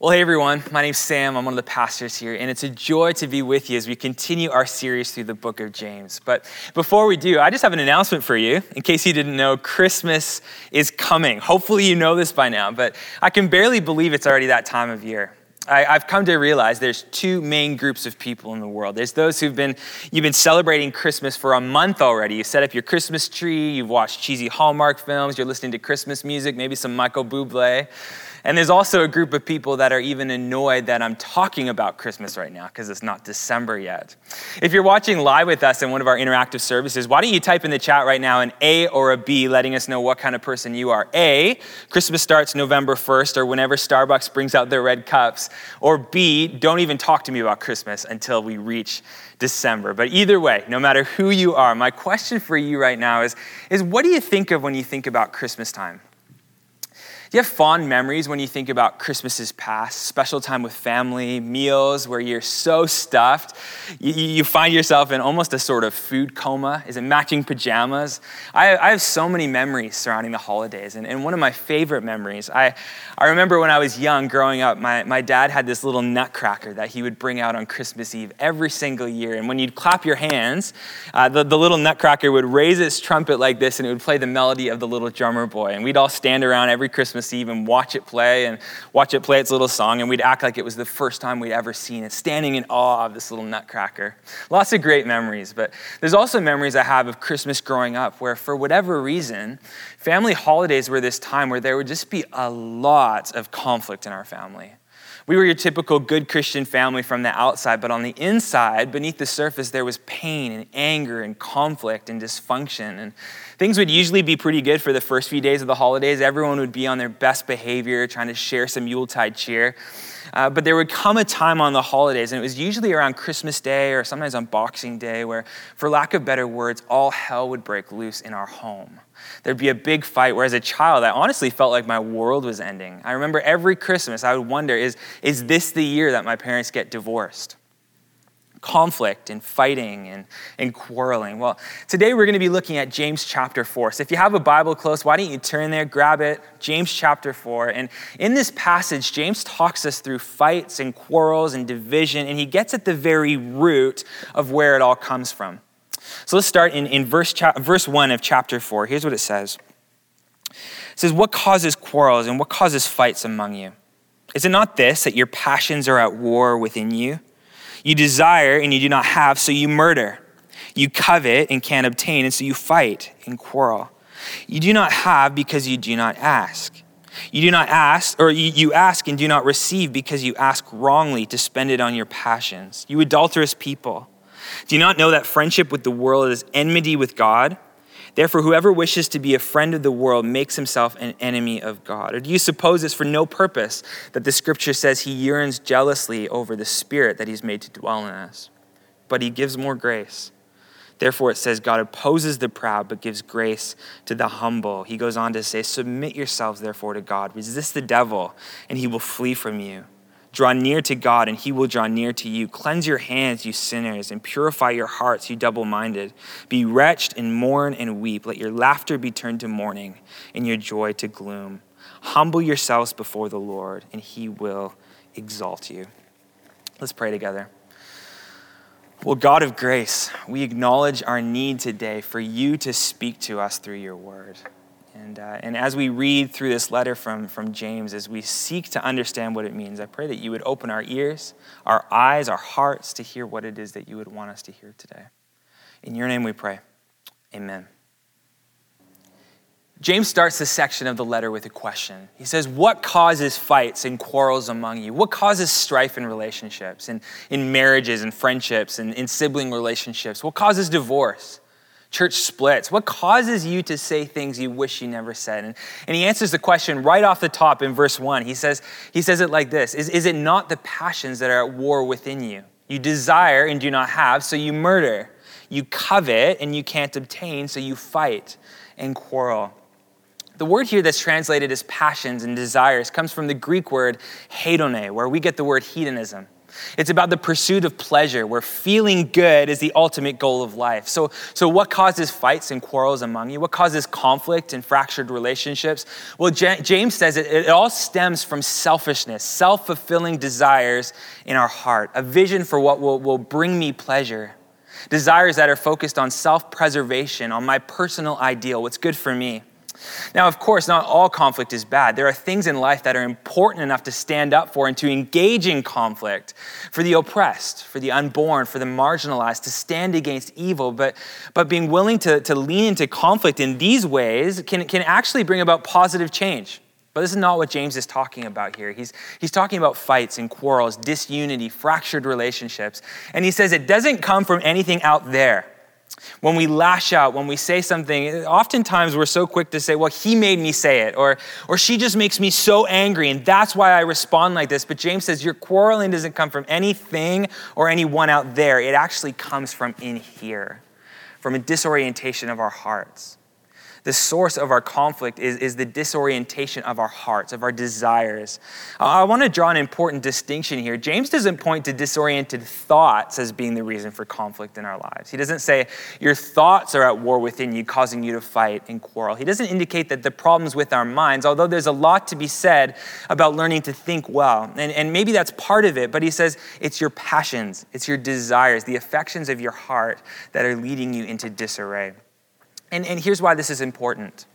Well, hey everyone, my name's Sam. I'm one of the pastors here, and it's a joy to be with you as we continue our series through the book of James. But before we do, I just have an announcement for you. In case you didn't know, Christmas is coming. Hopefully, you know this by now, but I can barely believe it's already that time of year. I, have come to realize there's two main groups of people in the world. There's those who've been, you've been celebrating Christmas for a month already. You set up your Christmas tree, you've watched cheesy Hallmark films, you're listening to Christmas music, maybe some Michael Bublé. And there's also a group of people that are even annoyed that I'm talking about Christmas right now because it's not December yet. If you're watching live with us in one of our interactive services, why don't you type in the chat right now an A or a B, letting us know what kind of person you are? A, Christmas starts November 1st or whenever Starbucks brings out their red cups. Or B, don't even talk to me about Christmas until we reach December. But either way, no matter who you are, my question for you right now is, is what do you think of when you think about Christmas time? Do you have fond memories when you think about Christmases past, special time with family, meals where you're so stuffed? You, you find yourself in almost a sort of food coma. Is it matching pajamas? I, I have so many memories surrounding the holidays. And, and one of my favorite memories, I, I remember when I was young, growing up, my, my dad had this little nutcracker that he would bring out on Christmas Eve every single year. And when you'd clap your hands, uh, the, the little nutcracker would raise its trumpet like this and it would play the melody of the little drummer boy. And we'd all stand around every Christmas Christmas Eve and watch it play and watch it play its little song, and we'd act like it was the first time we'd ever seen it, standing in awe of this little nutcracker. Lots of great memories, but there's also memories I have of Christmas growing up where, for whatever reason, family holidays were this time where there would just be a lot of conflict in our family. We were your typical good Christian family from the outside, but on the inside, beneath the surface, there was pain and anger and conflict and dysfunction. And things would usually be pretty good for the first few days of the holidays. Everyone would be on their best behavior, trying to share some Yuletide cheer. Uh, but there would come a time on the holidays, and it was usually around Christmas Day or sometimes on Boxing Day, where, for lack of better words, all hell would break loose in our home. There'd be a big fight where, as a child, I honestly felt like my world was ending. I remember every Christmas, I would wonder is, is this the year that my parents get divorced? Conflict and fighting and, and quarreling. Well, today we're going to be looking at James chapter 4. So if you have a Bible close, why don't you turn there, grab it? James chapter 4. And in this passage, James talks us through fights and quarrels and division, and he gets at the very root of where it all comes from. So let's start in, in verse, cha- verse 1 of chapter 4. Here's what it says It says, What causes quarrels and what causes fights among you? Is it not this, that your passions are at war within you? You desire and you do not have, so you murder. You covet and can't obtain, and so you fight and quarrel. You do not have because you do not ask. You do not ask, or you ask and do not receive because you ask wrongly to spend it on your passions. You adulterous people. Do you not know that friendship with the world is enmity with God? Therefore, whoever wishes to be a friend of the world makes himself an enemy of God. Or do you suppose it's for no purpose that the scripture says he yearns jealously over the spirit that he's made to dwell in us? But he gives more grace. Therefore, it says, God opposes the proud, but gives grace to the humble. He goes on to say, Submit yourselves, therefore, to God. Resist the devil, and he will flee from you. Draw near to God, and he will draw near to you. Cleanse your hands, you sinners, and purify your hearts, you double minded. Be wretched and mourn and weep. Let your laughter be turned to mourning, and your joy to gloom. Humble yourselves before the Lord, and he will exalt you. Let's pray together. Well, God of grace, we acknowledge our need today for you to speak to us through your word. And, uh, and as we read through this letter from, from James, as we seek to understand what it means, I pray that you would open our ears, our eyes, our hearts to hear what it is that you would want us to hear today. In your name we pray. Amen. James starts this section of the letter with a question. He says, What causes fights and quarrels among you? What causes strife in relationships, in, in marriages and friendships, and in sibling relationships? What causes divorce? Church splits? What causes you to say things you wish you never said? And, and he answers the question right off the top in verse 1. He says, he says it like this is, is it not the passions that are at war within you? You desire and do not have, so you murder. You covet and you can't obtain, so you fight and quarrel. The word here that's translated as passions and desires comes from the Greek word hedone, where we get the word hedonism. It's about the pursuit of pleasure, where feeling good is the ultimate goal of life. So, so what causes fights and quarrels among you? What causes conflict and fractured relationships? Well, J- James says it, it all stems from selfishness, self fulfilling desires in our heart, a vision for what will, will bring me pleasure, desires that are focused on self preservation, on my personal ideal, what's good for me. Now, of course, not all conflict is bad. There are things in life that are important enough to stand up for and to engage in conflict for the oppressed, for the unborn, for the marginalized, to stand against evil. But, but being willing to, to lean into conflict in these ways can, can actually bring about positive change. But this is not what James is talking about here. He's, he's talking about fights and quarrels, disunity, fractured relationships. And he says it doesn't come from anything out there. When we lash out, when we say something, oftentimes we're so quick to say, well, he made me say it, or, or she just makes me so angry, and that's why I respond like this. But James says, your quarreling doesn't come from anything or anyone out there. It actually comes from in here, from a disorientation of our hearts the source of our conflict is, is the disorientation of our hearts, of our desires. Uh, I want to draw an important distinction here. James doesn't point to disoriented thoughts as being the reason for conflict in our lives. He doesn't say your thoughts are at war within you, causing you to fight and quarrel. He doesn't indicate that the problem's with our minds, although there's a lot to be said about learning to think well. And, and maybe that's part of it, but he says it's your passions, it's your desires, the affections of your heart that are leading you into disarray. And, and here's why this is important.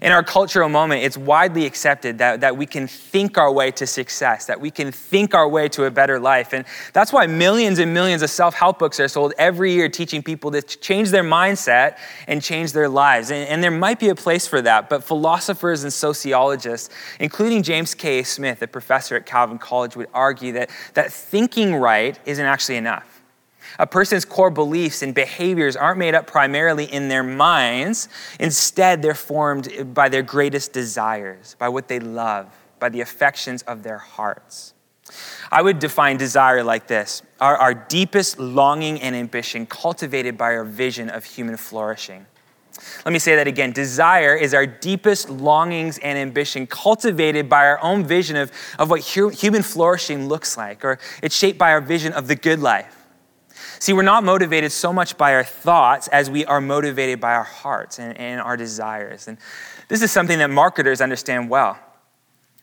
In our cultural moment, it's widely accepted that, that we can think our way to success, that we can think our way to a better life. And that's why millions and millions of self help books are sold every year teaching people to change their mindset and change their lives. And, and there might be a place for that, but philosophers and sociologists, including James K. Smith, a professor at Calvin College, would argue that, that thinking right isn't actually enough. A person's core beliefs and behaviors aren't made up primarily in their minds. Instead, they're formed by their greatest desires, by what they love, by the affections of their hearts. I would define desire like this our, our deepest longing and ambition cultivated by our vision of human flourishing. Let me say that again. Desire is our deepest longings and ambition, cultivated by our own vision of, of what human flourishing looks like, or it's shaped by our vision of the good life. See, we're not motivated so much by our thoughts as we are motivated by our hearts and, and our desires. And this is something that marketers understand well.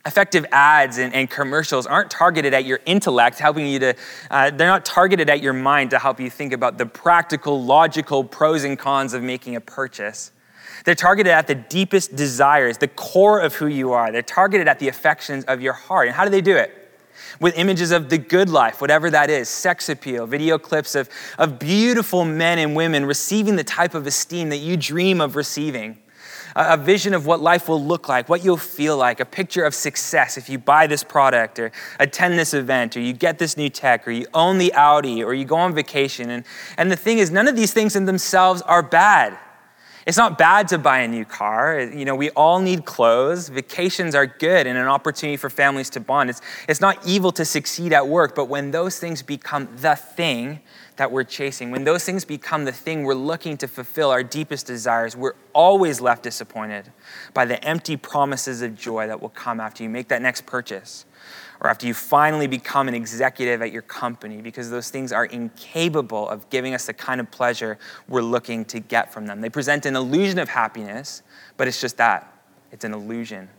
Effective ads and, and, commercials aren't targeted at your intellect, helping you to, uh, they're not targeted at your mind to help you think about the practical, logical pros and cons of making a purchase. They're targeted at the deepest desires, the core of who you are. They're targeted at the affections of your heart. And how do they do it? With images of the good life, whatever that is sex appeal, video clips of, of beautiful men and women receiving the type of esteem that you dream of receiving. A, a vision of what life will look like, what you'll feel like, a picture of success if you buy this product or attend this event or you get this new tech or you own the Audi or you go on vacation. And, and the thing is, none of these things in themselves are bad. It's not bad to buy a new car. You know, we all need clothes. Vacations are good and an opportunity for families to bond. It's, it's not evil to succeed at work, but when those things become the thing that we're chasing, when those things become the thing we're looking to fulfill our deepest desires, we're always left disappointed by the empty promises of joy that will come after you make that next purchase or after you finally become an executive at your company, because those things are incapable of giving us the kind of pleasure we're looking to get from them. They present an illusion of happiness, but it's just that it's an illusion.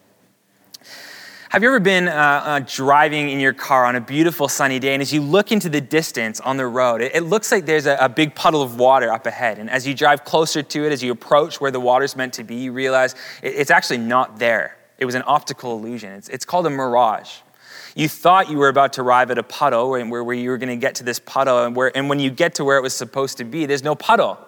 Have you ever been uh, uh, driving in your car on a beautiful sunny day, and as you look into the distance on the road, it, it looks like there's a, a, big puddle of water up ahead. And as you drive closer to it, as you approach where the water's meant to be, you realize it, it's actually not there. It was an optical illusion. It's, it's called a mirage. You thought you were about to arrive at a puddle where, where you were going to get to this puddle, and, where, and when you get to where it was supposed to be, there's no puddle.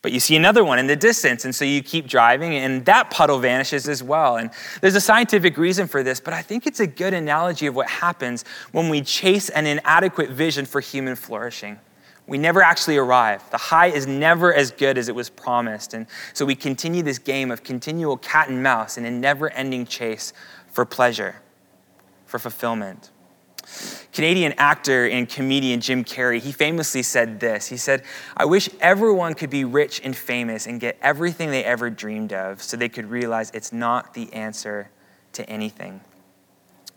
But you see another one in the distance, and so you keep driving, and that puddle vanishes as well. And there's a scientific reason for this, but I think it's a good analogy of what happens when we chase an inadequate vision for human flourishing. We never actually arrive. The high is never as good as it was promised. And so we continue this game of continual cat and mouse in a never ending chase for pleasure for fulfillment. Canadian actor and comedian Jim Carrey, he famously said this. He said, I wish everyone could be rich and famous and get everything they ever dreamed of so they could realize it's not the answer to anything.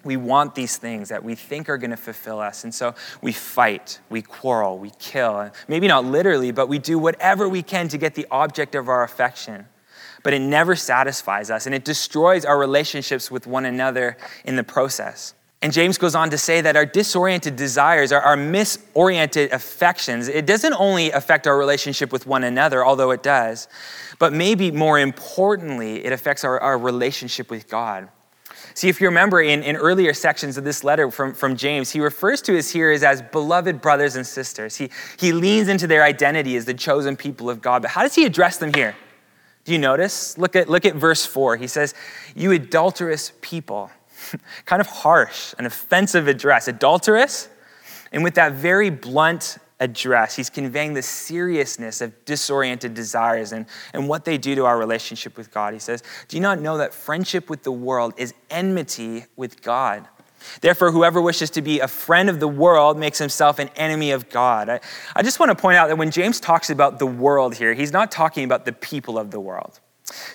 We want these things that we think are going to fulfill us. And so we fight, we quarrel, we kill. Maybe not literally, but we do whatever we can to get the object of our affection. But it never satisfies us and it destroys our relationships with one another in the process. And James goes on to say that our disoriented desires, our, our misoriented affections, it doesn't only affect our relationship with one another, although it does, but maybe more importantly, it affects our, our relationship with God. See, if you remember in, in earlier sections of this letter from, from James, he refers to his hearers as beloved brothers and sisters. He, he leans into their identity as the chosen people of God. But how does he address them here? Do you notice? Look at, look at verse 4. He says, You adulterous people. kind of harsh, an offensive address. Adulterous? And with that very blunt address. He's conveying the seriousness of disoriented desires and, and what they do to our relationship with God. He says, Do you not know that friendship with the world is enmity with God? Therefore, whoever wishes to be a friend of the world makes himself an enemy of God. I, I just want to point out that when James talks about the world here, he's not talking about the people of the world.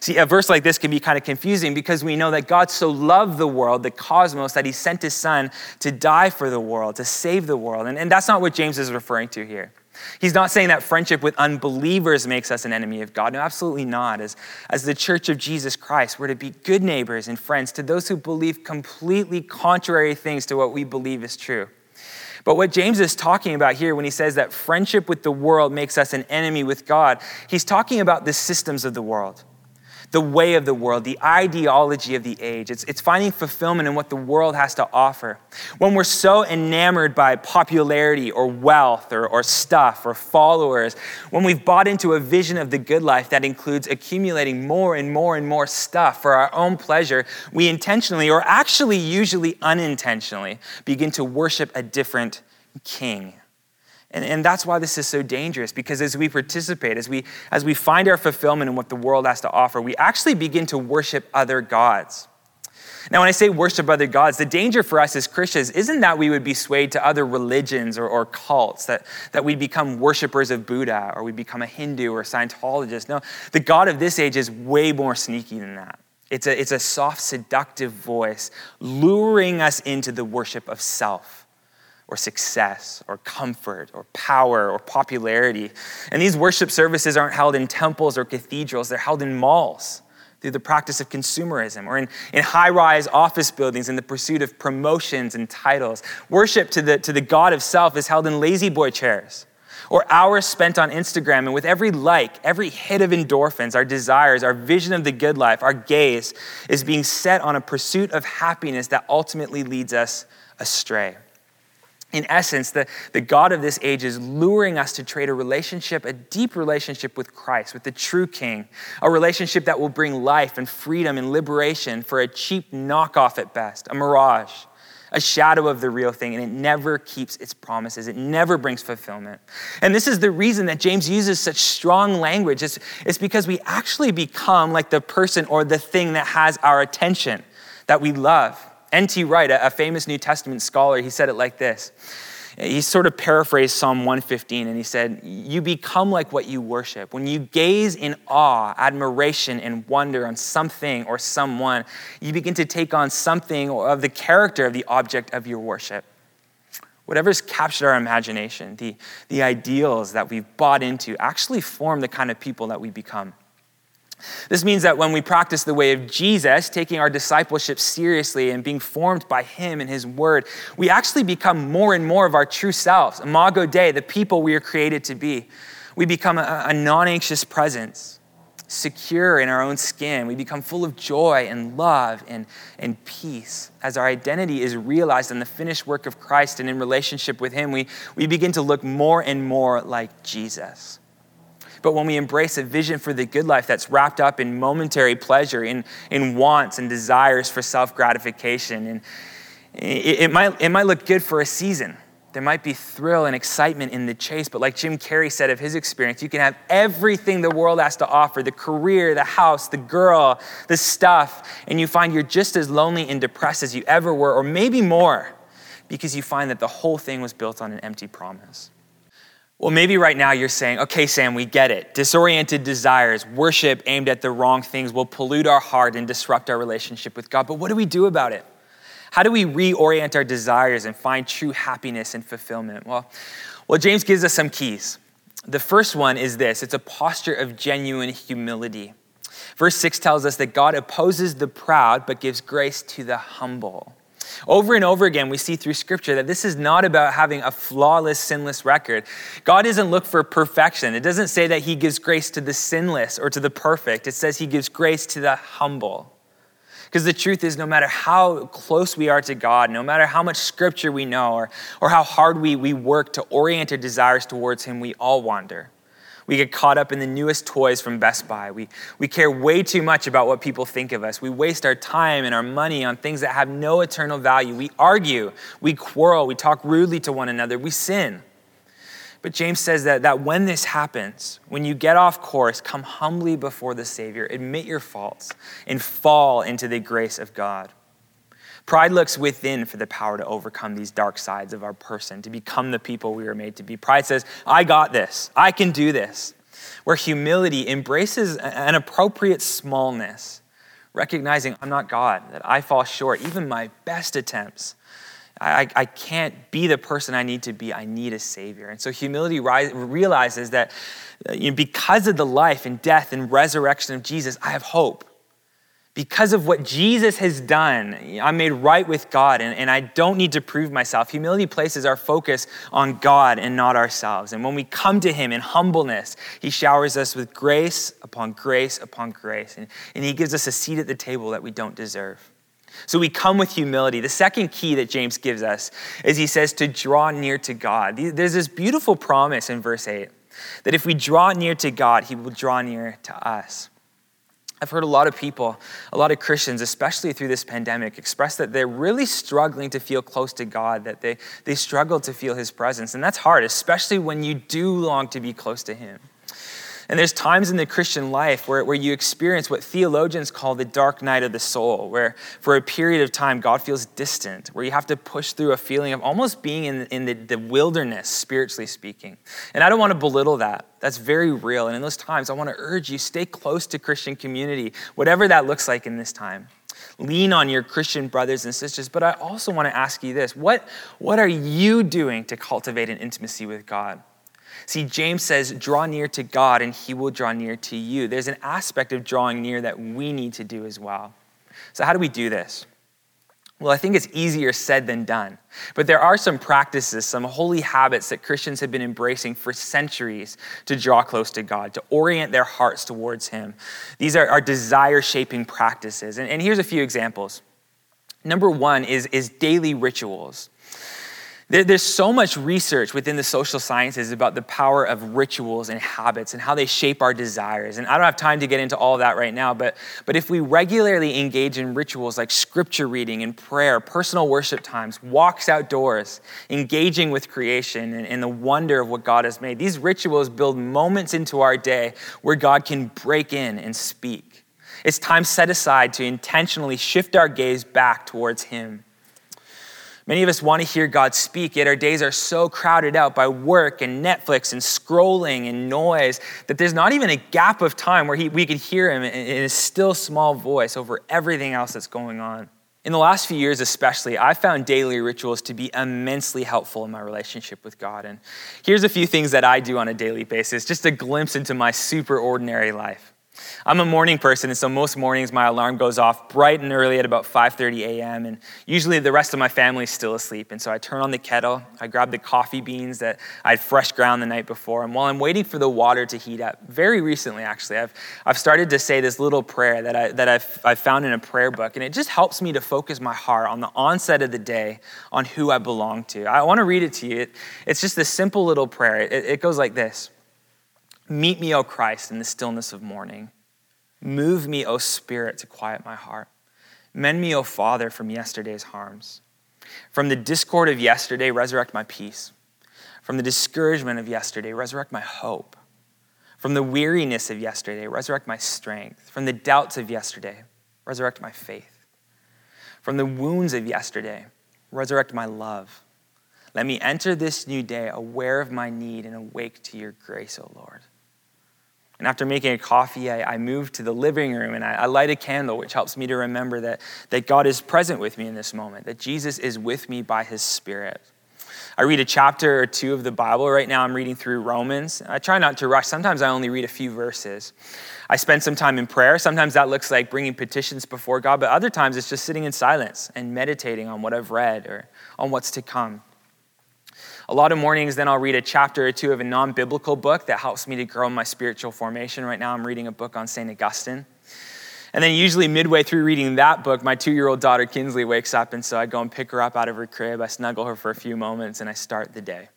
See, a verse like this can be kind of confusing because we know that God so loved the world, the cosmos, that he sent his son to die for the world, to save the world. And, and that's not what James is referring to here. He's not saying that friendship with unbelievers makes us an enemy of God. No, absolutely not. As, as the church of Jesus Christ, we're to be good neighbors and friends to those who believe completely contrary things to what we believe is true. But what James is talking about here when he says that friendship with the world makes us an enemy with God, he's talking about the systems of the world the way of the world, the ideology of the age. It's, it's finding fulfillment in what the world has to offer. When we're so enamored by popularity or wealth or, or stuff or followers, when we've bought into a vision of the good life that includes accumulating more and more and more stuff for our own pleasure, we intentionally, or actually usually unintentionally, begin to worship a different king. And, and that's why this is so dangerous, because as we participate, as we, as we find our fulfillment in what the world has to offer, we actually begin to worship other gods. Now, when I say worship other gods, the danger for us as Christians isn't that we would be swayed to other religions or, or cults, that, that we become worshipers of Buddha or we become a Hindu or a Scientologist. No, the God of this age is way more sneaky than that. It's a, it's a soft, seductive voice luring us into the worship of self or success or comfort or power or popularity. And these worship services aren't held in temples or cathedrals, they're held in malls through the practice of consumerism or in, in high rise office buildings in the pursuit of promotions and titles. Worship to the, to the God of self is held in La-Z-Boy chairs or hours spent on Instagram. And with every like, every hit of endorphins, our desires, our vision of the good life, our gaze is being set on a pursuit of happiness that ultimately leads us astray in essence, the, the God of this age is luring us to trade a relationship, a deep relationship with Christ, with the true King, a relationship that will bring life and freedom and liberation for a cheap knockoff at best, a mirage, a shadow of the real thing, and it never keeps its promises. It never brings fulfillment. And this is the reason that James uses such strong language. It's, it's because we actually become like the person or the thing that has our attention, that we love. N.T. Wright, a famous New Testament scholar, he said it like this. He sort of paraphrased Psalm 115 and he said, You become like what you worship. When you gaze in awe, admiration, and wonder on something or someone, you begin to take on something of the character of the object of your worship. Whatever's captured our imagination, the, the ideals that we've bought into, actually form the kind of people that we become. This means that when we practice the way of Jesus, taking our discipleship seriously and being formed by Him and His Word, we actually become more and more of our true selves, Imago Dei, the people we are created to be. We become a, a non anxious presence, secure in our own skin. We become full of joy and love and, and peace. As our identity is realized in the finished work of Christ and in relationship with Him, we, we begin to look more and more like Jesus. But when we embrace a vision for the good life that's wrapped up in momentary pleasure, in, in wants and desires for self gratification, and it, it, might, it might look good for a season. There might be thrill and excitement in the chase, but like Jim Carrey said of his experience, you can have everything the world has to offer the career, the house, the girl, the stuff, and you find you're just as lonely and depressed as you ever were, or maybe more, because you find that the whole thing was built on an empty promise. Well, maybe right now you're saying, okay, Sam, we get it. Disoriented desires, worship aimed at the wrong things will pollute our heart and disrupt our relationship with God. But what do we do about it? How do we reorient our desires and find true happiness and fulfillment? Well, well, James gives us some keys. The first one is this it's a posture of genuine humility. Verse 6 tells us that God opposes the proud but gives grace to the humble. Over and over again, we see through Scripture that this is not about having a flawless, sinless record. God doesn't look for perfection. It doesn't say that He gives grace to the sinless or to the perfect, it says He gives grace to the humble. Because the truth is, no matter how close we are to God, no matter how much scripture we know, or, or how hard we, we work to orient our desires towards Him, we all wander. We get caught up in the newest toys from Best Buy. We, we care way too much about what people think of us. We waste our time and our money on things that have no eternal value. We argue, we quarrel, we talk rudely to one another, we sin. But James says that, that when this happens, when you get off course, come humbly before the Savior, admit your faults, and fall into the grace of God. Pride looks within for the power to overcome these dark sides of our person, to become the people we were made to be. Pride says, I got this, I can do this. Where humility embraces an appropriate smallness, recognizing I'm not God, that I fall short, even my best attempts. I, I can't be the person I need to be. I need a Savior. And so humility realizes that uh, you know, because of the life and death and resurrection of Jesus, I have hope because of what Jesus has done, I'm made right with God and, and I don't need to prove myself. Humility places our focus on God and not ourselves. And when we come to Him in humbleness, He showers us with grace upon grace upon grace. And, and He gives us a seat at the table that we don't deserve. So we come with humility. The second key that James gives us is he says to draw near to God. There's this beautiful promise in verse 8 that if we draw near to God, He will draw near to us. I've heard a lot of people, a lot of Christians, especially through this pandemic, express that they're really struggling to feel close to God, that they, they struggle to feel His presence. And that's hard, especially when you do long to be close to Him. And there's times in the Christian life where, where you experience what theologians call the dark night of the soul, where for a period of time God feels distant, where you have to push through a feeling of almost being in, in the, the wilderness, spiritually speaking. And I don't want to belittle that. That's very real. And in those times, I want to urge you stay close to Christian community, whatever that looks like in this time lean on your Christian brothers and sisters. But I also want to ask you this what, what are you doing to cultivate an intimacy with God? See, James says, draw near to God and he will draw near to you. There's an aspect of drawing near that we need to do as well. So, how do we do this? Well, I think it's easier said than done. But there are some practices, some holy habits that Christians have been embracing for centuries to draw close to God, to orient their hearts towards Him. These are, are desire shaping practices. And, and here's a few examples. Number one is, is daily rituals. There's so much research within the social sciences about the power of rituals and habits and how they shape our desires. And I don't have time to get into all of that right now, but, but if we regularly engage in rituals like scripture reading and prayer, personal worship times, walks outdoors, engaging with creation and, and the wonder of what God has made, these rituals build moments into our day where God can break in and speak. It's time set aside to intentionally shift our gaze back towards Him. Many of us want to hear God speak, yet our days are so crowded out by work and Netflix and scrolling and noise that there's not even a gap of time where he, we could hear Him in a still small voice over everything else that's going on. In the last few years, especially, I've found daily rituals to be immensely helpful in my relationship with God. And here's a few things that I do on a daily basis, just a glimpse into my super ordinary life. I'm a morning person, and so most mornings my alarm goes off bright and early at about 5:30 a.m. And usually the rest of my family is still asleep. And so I turn on the kettle, I grab the coffee beans that I'd fresh ground the night before, and while I'm waiting for the water to heat up, very recently actually, I've, I've started to say this little prayer that, I, that I've, I've found in a prayer book, and it just helps me to focus my heart on the onset of the day on who I belong to. I want to read it to you. It, it's just this simple little prayer. It, it goes like this. Meet me, O Christ, in the stillness of morning. Move me, O Spirit, to quiet my heart. Mend me, O Father, from yesterday's harms. From the discord of yesterday, resurrect my peace. From the discouragement of yesterday, resurrect my hope. From the weariness of yesterday, resurrect my strength. From the doubts of yesterday, resurrect my faith. From the wounds of yesterday, resurrect my love. Let me enter this new day aware of my need and awake to your grace, O Lord. And after making a coffee, I, I move to the living room and I, I light a candle, which helps me to remember that, that God is present with me in this moment, that Jesus is with me by his Spirit. I read a chapter or two of the Bible. Right now, I'm reading through Romans. I try not to rush. Sometimes I only read a few verses. I spend some time in prayer. Sometimes that looks like bringing petitions before God, but other times it's just sitting in silence and meditating on what I've read or on what's to come. A lot of mornings, then I'll read a chapter or two of a non biblical book that helps me to grow my spiritual formation. Right now, I'm reading a book on St. Augustine. And then, usually, midway through reading that book, my two year old daughter Kinsley wakes up, and so I go and pick her up out of her crib. I snuggle her for a few moments, and I start the day.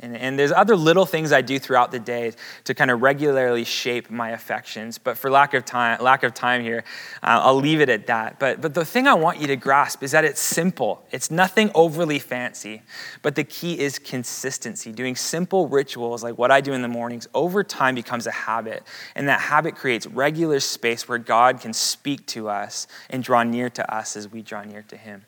And, and, there's other little things I do throughout the day to kind of regularly shape my affections. But for lack of time, lack of time here, uh, I'll leave it at that. But, but the thing I want you to grasp is that it's simple. It's nothing overly fancy. But the key is consistency. Doing simple rituals like what I do in the mornings over time becomes a habit. And that habit creates regular space where God can speak to us and draw near to us as we draw near to Him.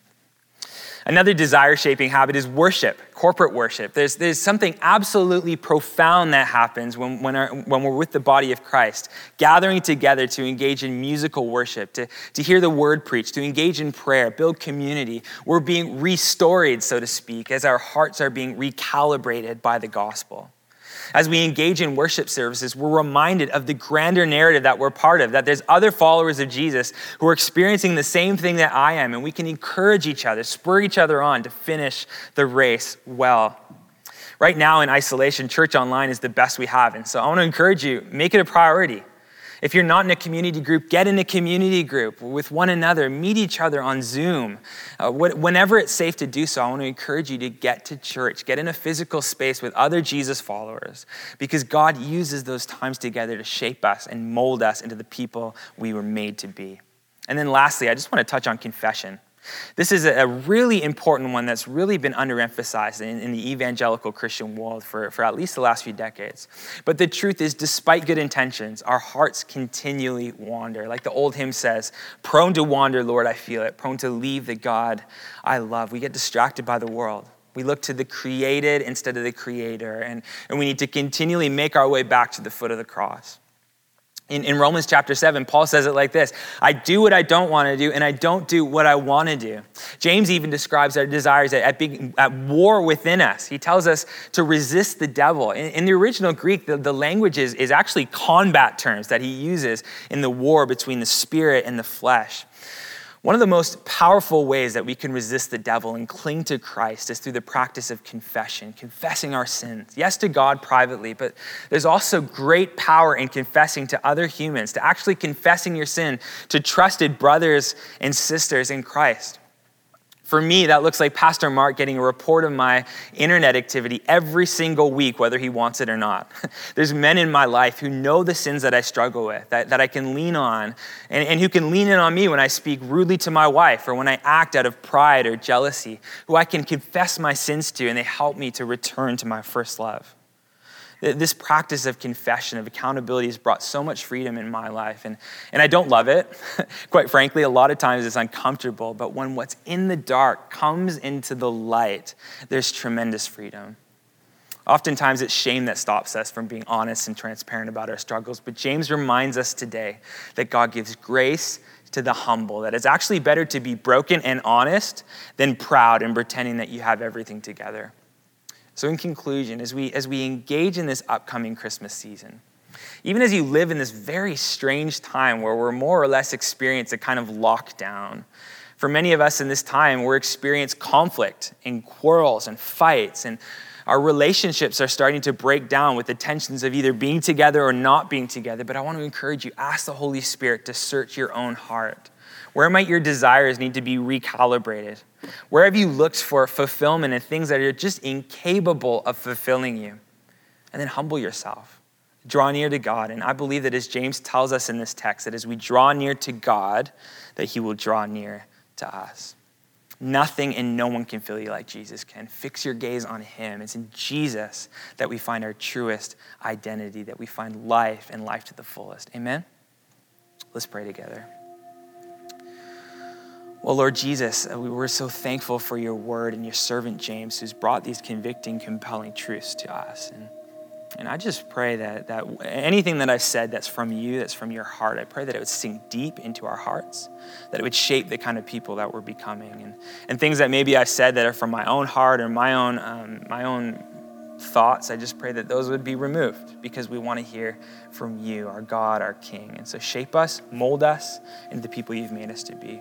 Another desire shaping habit is worship, corporate worship. There's, there's something absolutely profound that happens when, when, our, when we're with the body of Christ, gathering together to engage in musical worship, to, to hear the word preached, to engage in prayer, build community. We're being restored, so to speak, as our hearts are being recalibrated by the gospel. As we engage in worship services, we're reminded of the grander narrative that we're part of, that there's other followers of Jesus who are experiencing the same thing that I am, and we can encourage each other, spur each other on to finish the race well. Right now in isolation, church online is the best we have. And so I want to encourage you, make it a priority. If you're not in a community group, get in a community group with one another, meet each other on Zoom. Uh, whenever it's safe to do so, I want to encourage you to get to church, get in a physical space with other Jesus followers, because God uses those times together to shape us and mold us into the people we were made to be. And then lastly, I just want to touch on confession. This is a really important one that's really been underemphasized in, in, the evangelical Christian world for, for at least the last few decades. But the truth is, despite good intentions, our hearts continually wander. Like the old hymn says, prone to wander, Lord, I feel it, prone to leave the God I love. We get distracted by the world. We look to the created instead of the creator, and, and we need to continually make our way back to the foot of the cross. In, in, Romans chapter 7, Paul says it like this I do what I don't want to do, and I don't do what I want to do. James even describes our desires at, being, at war within us. He tells us to resist the devil. In, in the original Greek, the, the language is, is actually combat terms that he uses in the war between the spirit and the flesh. One of the most powerful ways that we can resist the devil and cling to Christ is through the practice of confession, confessing our sins. Yes, to God privately, but there's also great power in confessing to other humans, to actually confessing your sin to trusted brothers and sisters in Christ. For me, that looks like Pastor Mark getting a report of my internet activity every single week, whether he wants it or not. There's men in my life who know the sins that I struggle with, that, that I can lean on, and, and who can lean in on me when I speak rudely to my wife or when I act out of pride or jealousy, who I can confess my sins to, and they help me to return to my first love. This practice of confession, of accountability, has brought so much freedom in my life. And, and I don't love it. Quite frankly, a lot of times it's uncomfortable. But when what's in the dark comes into the light, there's tremendous freedom. Oftentimes, it's shame that stops us from being honest and transparent about our struggles. But James reminds us today that God gives grace to the humble, that it's actually better to be broken and honest than proud and pretending that you have everything together. So, in conclusion, as we, as we engage in this upcoming Christmas season, even as you live in this very strange time where we're more or less experiencing a kind of lockdown, for many of us in this time, we're experiencing conflict and quarrels and fights, and our relationships are starting to break down with the tensions of either being together or not being together. But I want to encourage you ask the Holy Spirit to search your own heart. Where might your desires need to be recalibrated? Where have you looked for fulfillment in things that are just incapable of fulfilling you? And then humble yourself. Draw near to God. And I believe that as James tells us in this text, that as we draw near to God, that he will draw near to us. Nothing and no one can fill you like Jesus can. Fix your gaze on him. It's in Jesus that we find our truest identity, that we find life and life to the fullest. Amen? Let's pray together. Well, Lord Jesus, uh, we're so thankful for your word and your servant James, who's brought these convicting, compelling truths to us. And, And I just pray that, that anything that I've said that's from you, that's from your heart, I pray that it would sink deep into our hearts, that it would shape the kind of people that we're becoming. And, and things that maybe I've said that are from my own heart or my own, um, my own thoughts, I just pray that those would be removed because we want to hear from you, our God, our King. And so shape us, mold us into the people you've made us to be.